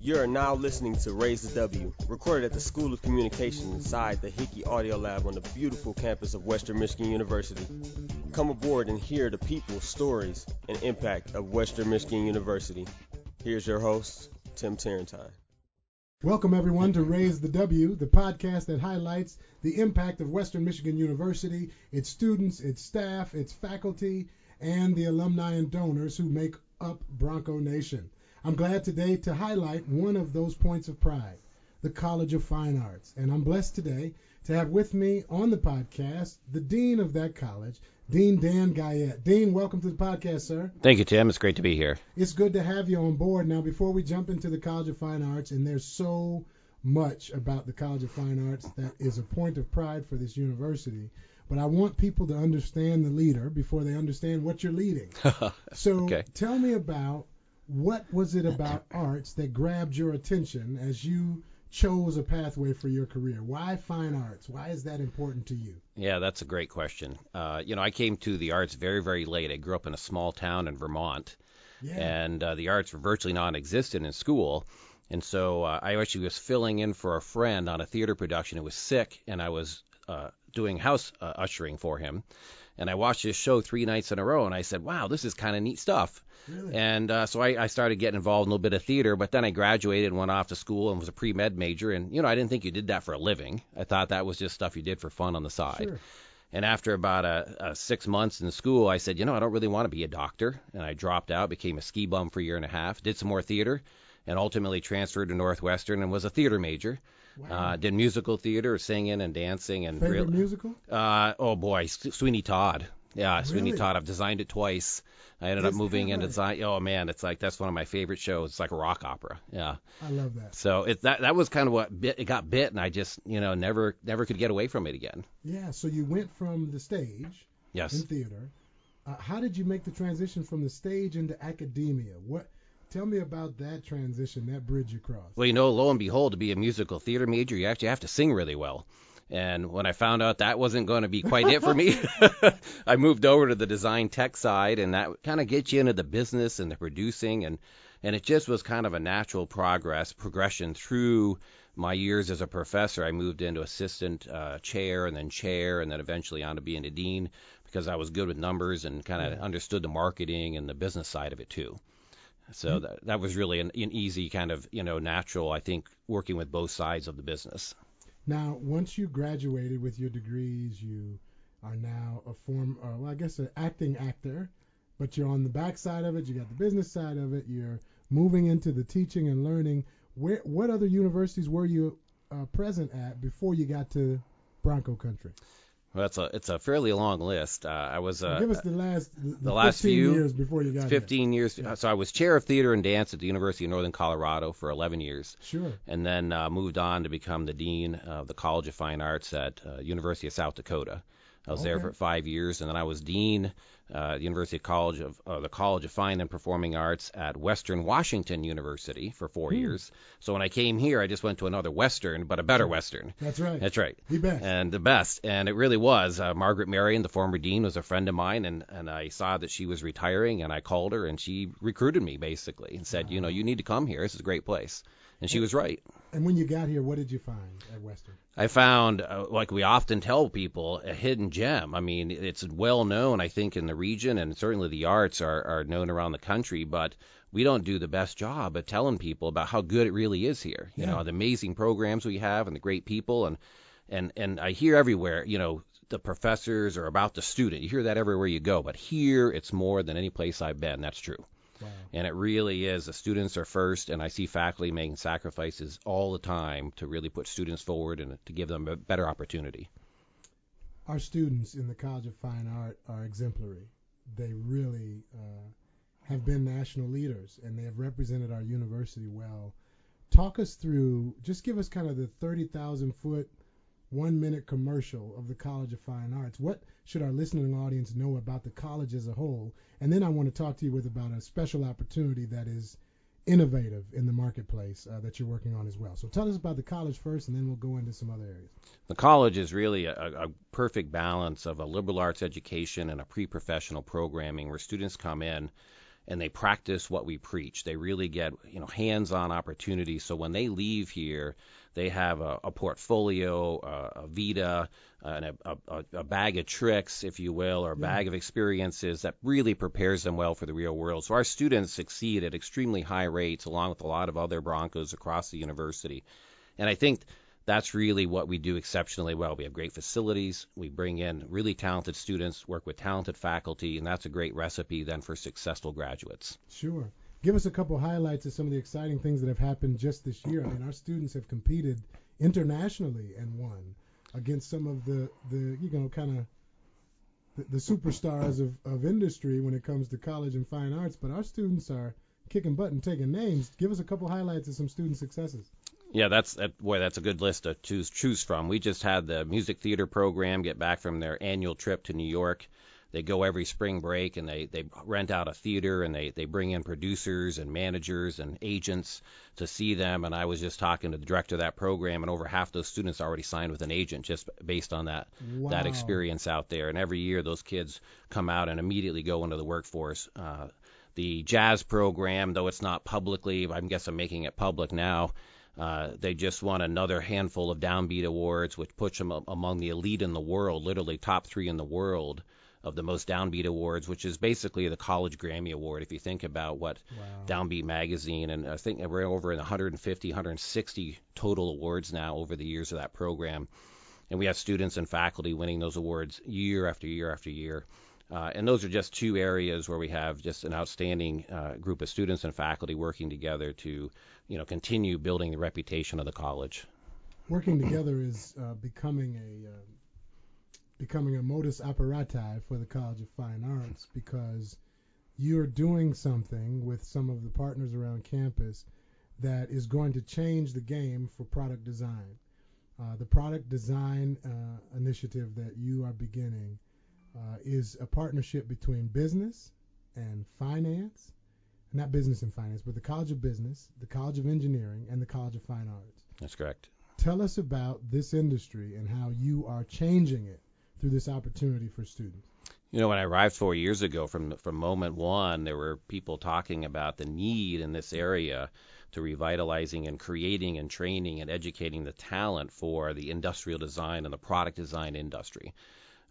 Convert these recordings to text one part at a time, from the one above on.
You are now listening to Raise the W, recorded at the School of Communication inside the Hickey Audio Lab on the beautiful campus of Western Michigan University. Come aboard and hear the people, stories, and impact of Western Michigan University. Here's your host, Tim Tarrantine. Welcome, everyone, to Raise the W, the podcast that highlights the impact of Western Michigan University, its students, its staff, its faculty, and the alumni and donors who make up Bronco Nation. I'm glad today to highlight one of those points of pride, the College of Fine Arts. And I'm blessed today to have with me on the podcast the Dean of that college, Dean Dan Guyette. Dean, welcome to the podcast, sir. Thank you, Tim. It's great to be here. It's good to have you on board. Now, before we jump into the College of Fine Arts, and there's so much about the College of Fine Arts that is a point of pride for this university, but I want people to understand the leader before they understand what you're leading. so Okay. tell me about what was it about arts that grabbed your attention as you chose a pathway for your career? Why fine arts? Why is that important to you? Yeah, that's a great question. Uh, you know, I came to the arts very, very late. I grew up in a small town in Vermont, Yeah. and uh, the arts were virtually non-existent in school. And so uh, I actually was filling in for a friend on a theater production who was sick, and I was uh, doing house uh, ushering for him. And I watched his show three nights in a row, and I said, "Wow, this is kind of neat stuff." really? And uh, so I, I started getting involved in a little bit of theater, but then I graduated and went off to school and was a pre med major. And, you know, I didn't think you did that for a living. I thought that was just stuff you did for fun on the side. Sure. And after about a, a six months in school, I said, you know, I don't really want to be a doctor. And I dropped out, became a ski bum for a year and a half, did some more theater, and ultimately transferred to Northwestern and was a theater major. Wow. Uh, did musical theater, singing and dancing, and Favorite real- musical? uh, oh boy, S- Sweeney Todd. Yeah, Sweeney Really? Todd. I've designed it twice. I ended up moving into design. Oh man, it's like that's one of my favorite shows. It's like a rock opera. Yeah. I love that. So it that that was kind of what bit, it got bit, and I just you know never never could get away from it again. Yeah. So you went from the stage Yes. in theater. Uh, how did you make the transition from the stage into academia? What? Tell me about that transition, that bridge you crossed. Well, you know, lo and behold, to be a musical theater major, you actually have to sing really well. And when I found out that wasn't going to be quite it for me, I moved over to the design tech side, and that kind of gets you into the business and the producing, and and it just was kind of a natural progress progression through my years as a professor. I moved into assistant uh, chair, and then chair, and then eventually on to being a dean because I was good with numbers and kind of Yeah. understood the marketing and the business side of it too. So that that was really an, an easy kind of you know natural I think working with both sides of the business. Now, once you graduated with your degrees, you are now a form, uh, well, I guess, an acting actor, but you're on the back side of it. You got the business side of it. You're moving into the teaching and learning. Where, what other universities were you uh, present at before you got to Bronco Country? Well, it's a it's a fairly long list. Uh, I was uh, Give us the last, the, the last 15 few, years before you got 15 years. Yeah. So I was chair of theater and dance at the University of Northern Colorado for 11 years. Sure. and then uh, moved on to become the dean of the College of Fine Arts at uh, University of South Dakota. I was there for five years, and then I was dean uh, the University of College of uh, the College of Fine and Performing Arts at Western Washington University for four Hmm. years. So when I came here, I just went to another Western, but a better Western. That's right. That's right. the best. And the best, and it really was. Uh, Margaret Merrion, the former dean, was a friend of mine, and and I saw that she was retiring, and I called her, and she recruited me basically, and said, you know, you need to come here. This is a great place, and she was right. and when you got here, what did you find at Western? I found, uh, like we often tell people, a hidden gem. I mean, it's well known, I think, in the region, and certainly the arts are, are known around the country, but we don't do the best job of telling people about how good it really is here. You Yeah. know, the amazing programs we have and the great people, and and and I hear everywhere, you know, the professors are about the student. You hear that everywhere you go, but here it's more than any place I've been. That's true. Wow. And it really is. The students are first, and I see faculty making sacrifices all the time to really put students forward and to give them a better opportunity. our students in the College of Fine Art are exemplary. They really uh, have been national leaders and they have represented our university well. Talk us through, just give us kind of the 30,000 foot, one minute commercial of the College of Fine Arts. What should our listening audience know about the college as a whole? And then I want to talk to you with about a special opportunity that is innovative in the marketplace uh, that you're working on as well. So tell us about the college first, and then we'll go into some other areas. The college is really a, a perfect balance of a liberal arts education and a pre-professional programming where students come in and they practice what we preach. They really get you know hands-on opportunities. So when they leave here, they have a, a portfolio, a, a Vita, and a, a, a, bag of tricks, if you will, or a bag of experiences that really prepares them well for the real world. So our students succeed at extremely high rates, along with a lot of other Broncos across the university. And I think that's really what we do exceptionally well. We have great facilities. We bring in really talented students, work with talented faculty, and that's a great recipe then for successful graduates. Sure. Give us a couple highlights of some of the exciting things that have happened just this year. I mean, our students have competed internationally and won against some of the, the you know, kind of the, the superstars of, of industry when it comes to college and fine arts. But our students are kicking butt and taking names. Give us a couple highlights of some student successes. Yeah, that's that, boy, that's a good list to choose choose from. We just had the music theater program get back from their annual trip to New York. They go every spring break and they they rent out a theater and they they bring in producers and managers and agents to see them. And I was just talking to the director of that program, and over half those students already signed with an agent just based on that wow. that experience out there. And every year those kids come out and immediately go into the workforce. Uh, the jazz program, though it's not publicly, I guess I'm making it public now uh, they just won another handful of Downbeat Awards, which puts them among the elite in the world, literally top three in the world of the most Downbeat Awards, which is basically the College Grammy Award. If you think about what wow. Downbeat Magazine, and I think we're over in 150, 160 total awards now over the years of that program. And we have students and faculty winning those awards year after year after year. Uh, and those are just two areas where we have just an outstanding uh, group of students and faculty working together to, you know, continue building the reputation of the college. Working together is uh, becoming a uh, becoming a modus operandi for the College of Fine Arts because you're doing something with some of the partners around campus that is going to change the game for product design. Uh, the product design uh, initiative that you are beginning uh, is a partnership between business and finance, not business and finance, but the College of Business, the College of Engineering, and the College of Fine Arts. That's correct. Tell us about this industry and how you are changing it through this opportunity for students. You know, when I arrived four years ago, from from moment one, there were people talking about the need in this area to revitalizing and creating and training and educating the talent for the industrial design and the product design industry.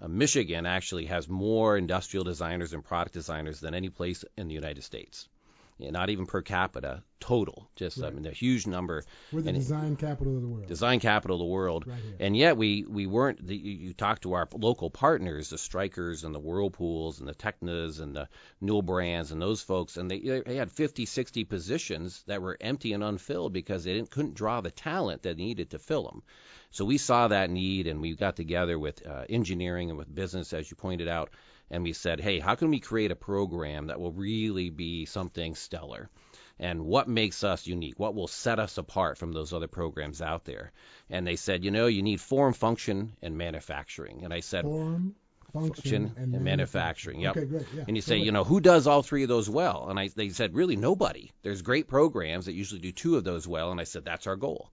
Uh, Michigan actually has more industrial designers and product designers than any place in the United States. Yeah, not even per capita, total. Just right. I mean, a huge number. We're the and design capital of the world. Design capital of the world. Right and yet we we weren't. The, you talk to our local partners, the Strykers and the Whirlpools and the Teknas and the Newell Brands and those folks, and they they had 50, 60 positions that were empty and unfilled because they didn't couldn't draw the talent that needed to fill them. So we saw that need, and we got together with uh, engineering and with business, as you pointed out, and we said, hey, how can we create a program that will really be something stellar? And what makes us unique? What will set us apart from those other programs out there? And they said, you know, you need form, function, and manufacturing. And I said, form, function, and, and manufacturing. Yep. Okay, great. Yeah. And you say, you know, who does all three of those well? And I, they said, really nobody. There's great programs that usually do two of those well. And I said, that's our goal.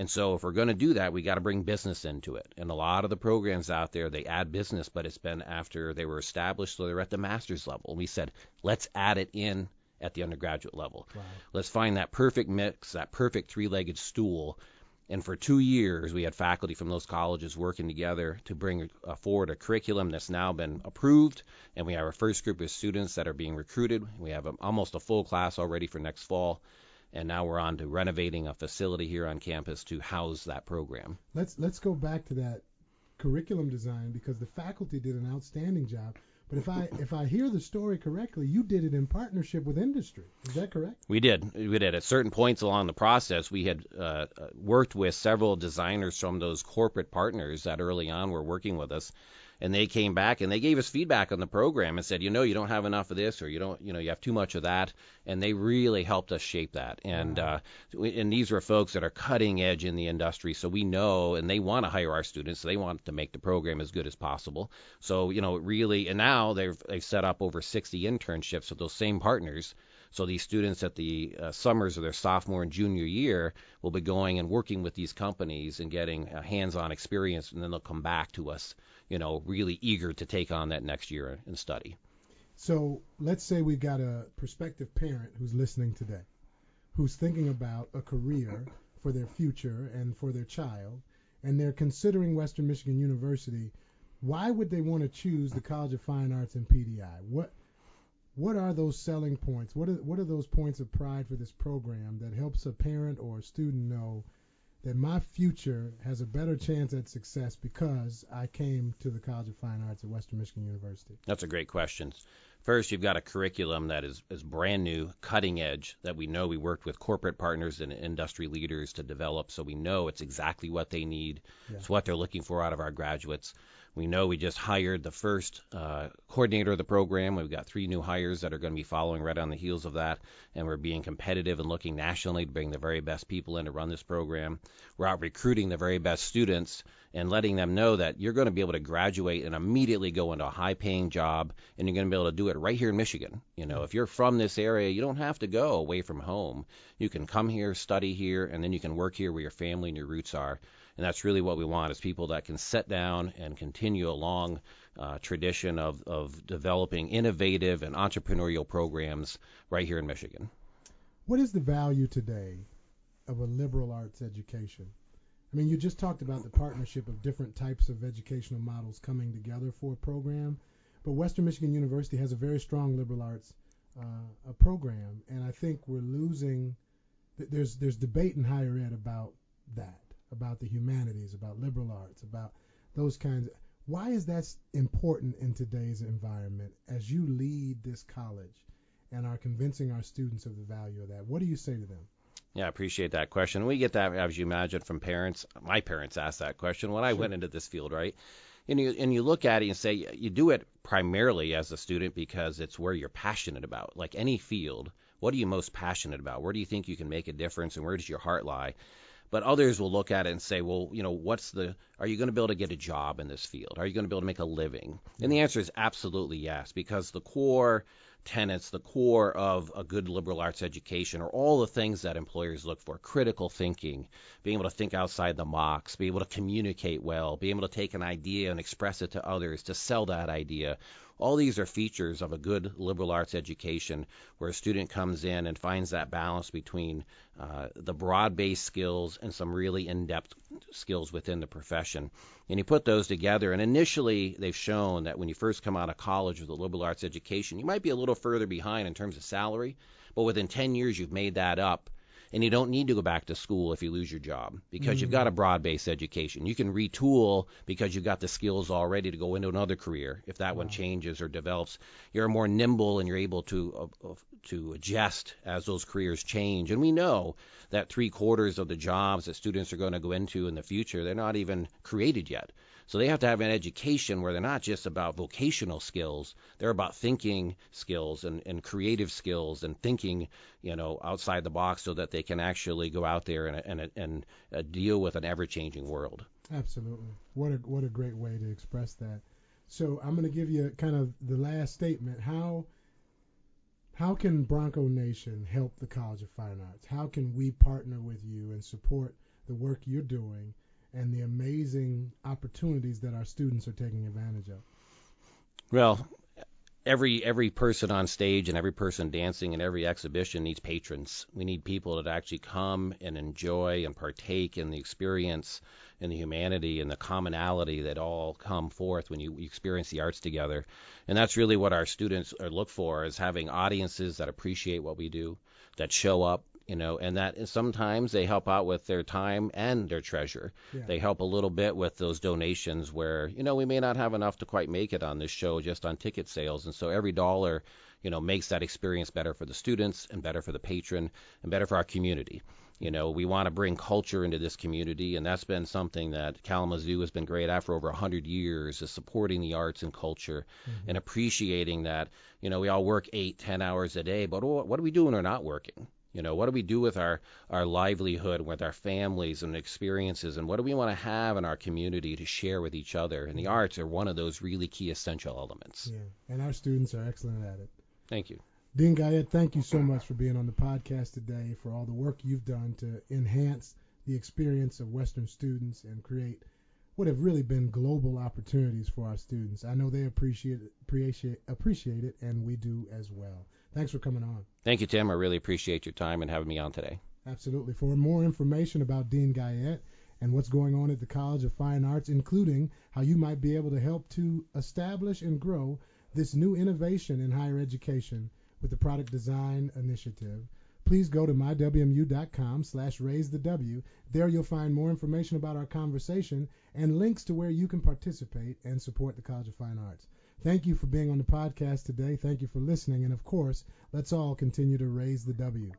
And so if we're going to do that, we got to bring business into it. And a lot of the programs out there, they add business, but it's been after they were established, so they're at the master's level. And we said, let's add it in at the undergraduate level. Wow. Let's find that perfect mix, that perfect three-legged stool. And for two years, we had faculty from those colleges working together to bring forward a curriculum that's now been approved. And we have our first group of students that are being recruited. We have a, almost a full class already for next fall and now we're on to renovating a facility here on campus to house that program. Let's let's go back to that curriculum design because the faculty did an outstanding job. But if I if I hear the story correctly, you did it in partnership with industry. Is that correct? We did. We did. At certain points along the process, we had uh, uh worked with several designers from those corporate partners that early on were working with us and they came back and they gave us feedback on the program and said, you know, you don't have enough of this or you don't, you know, you have too much of that, and they really helped us shape that. And wow. uh, and these are folks that are cutting edge in the industry, so we know, and they want to hire our students, so they want to make the program as good as possible. So you know, really, and now they've they've set up over 60 internships with those same partners So these students at the uh, summers of their sophomore and junior year will be going and working with these companies and getting a hands-on experience, and then they'll come back to us, you know, really eager to take on that next year and study. So let's say we've got a prospective parent who's listening today, who's thinking about a career for their future and for their child, and they're considering Western Michigan University. Why would they want to choose the College of Fine Arts and PDI? What what are those selling points? What are what are those points of pride for this program that helps a parent or a student know that my future has a better chance at success because I came to the College of Fine Arts at Western Michigan University? That's a great question. First, you've got a curriculum that is, is brand new, cutting edge, that we know we worked with corporate partners and industry leaders to develop, so we know it's exactly what they need. Yeah. It's what they're looking for out of our graduates. We know we just hired the first uh, coordinator of the program. We've got three new hires that are going to be following right on the heels of that, and we're being competitive and looking nationally to bring the very best people in to run this program. We're out recruiting the very best students and letting them know that you're going to be able to graduate and immediately go into a high paying job and you're going to be able to do it right here in Michigan. You know, if you're from this area, you don't have to go away from home. You can come here, study here, and then you can work here where your family and your roots are. And that's really what we want is people that can sit down and continue a long uh, tradition of, of developing innovative and entrepreneurial programs right here in Michigan. What is the value today of a liberal arts education? I mean, you just talked about the partnership of different types of educational models coming together for a program, but Western Michigan University has a very strong liberal arts uh, program, and I think we're losing. There's there's debate in higher ed about that about the humanities, about liberal arts, about those kinds. Of, why is that important in today's environment as you lead this college and are convincing our students of the value of that? What do you say to them? Yeah, I appreciate that question. We get that, as you imagine, from parents. My parents asked that question when I sure. went into this field, right? And you and you look at it and say you do it primarily as a student because it's where you're passionate about. Like any field, what are you most passionate about? Where do you think you can make a difference, and where does your heart lie? But others will look at it and say, well, you know, what's the, are you going to be able to get a job in this field? Are you going to be able to make a living? And the mm-hmm. answer is absolutely yes, because the core tenets, the core of a good liberal arts education are all the things that employers look for. Critical thinking, being able to think outside the box, be able to communicate well, be able to take an idea and express it to others, to sell that idea, all these are features of a good liberal arts education where a student comes in and finds that balance between uh, the broad based skills and some really in depth skills within the profession. And you put those together, and initially they've shown that when you first come out of college with a liberal arts education, you might be a little further behind in terms of salary, but within 10 years you've made that up and you don't need to go back to school if you lose your job because mm-hmm. you've got a broad-based education. You can retool because you've got the skills already to go into another career if that wow. one changes or develops. You're more nimble and you're able to uh, uh, to adjust as those careers change. And we know that three quarters of the jobs that students are going to go into in the future they're not even created yet. So they have to have an education where they're not just about vocational skills, they're about thinking skills and, and creative skills and thinking, you know, outside the box so that they can actually go out there and, and, and uh, deal with an ever-changing world. Absolutely. What a what a great way to express that. So I'm going to give you kind of the last statement. How how can Bronco Nation help the College of Fine Arts? How can we partner with you and support the work you're doing and the amazing opportunities that our students are taking advantage of? Well, every every person on stage and every person dancing in every exhibition needs patrons. We need people that actually come and enjoy and partake in the experience and the humanity and the commonality that all come forth when you experience the arts together. And that's really what our students are look for is having audiences that appreciate what we do, that show up, you know, and that sometimes they help out with their time and their treasure. Yeah. They help a little bit with those donations where, you know, we may not have enough to quite make it on this show just on ticket sales. And so every dollar, you know, makes that experience better for the students and better for the patron and better for our community. You know, we want to bring culture into this community, and that's been something that Kalamazoo has been great at for over 100 years, is supporting the arts and culture mm-hmm. and appreciating that, you know, we all work eight, ten hours a day, but what are we doing or not working? You know, what do we do with our, our livelihood, with our families and experiences, and what do we want to have in our community to share with each other? And the arts are one of those really key essential elements. Yeah, and our students are excellent at it. Thank you. Dean Guyette, thank you so much for being on the podcast today, for all the work you've done to enhance the experience of Western students and create what have really been global opportunities for our students. I know they appreciate appreciate appreciate it, and we do as well. Thanks for coming on. Thank you, Tim. I really appreciate your time and having me on today. Absolutely. For more information about Dean Guyette and what's going on at the College of Fine Arts, including how you might be able to help to establish and grow this new innovation in higher education with the Product Design Initiative, please go to mywmu.com slash raise the W. There you'll find more information about our conversation and links to where you can participate and support the College of Fine Arts. Thank you for being on the podcast today. Thank you for listening. And of course, let's all continue to raise the W.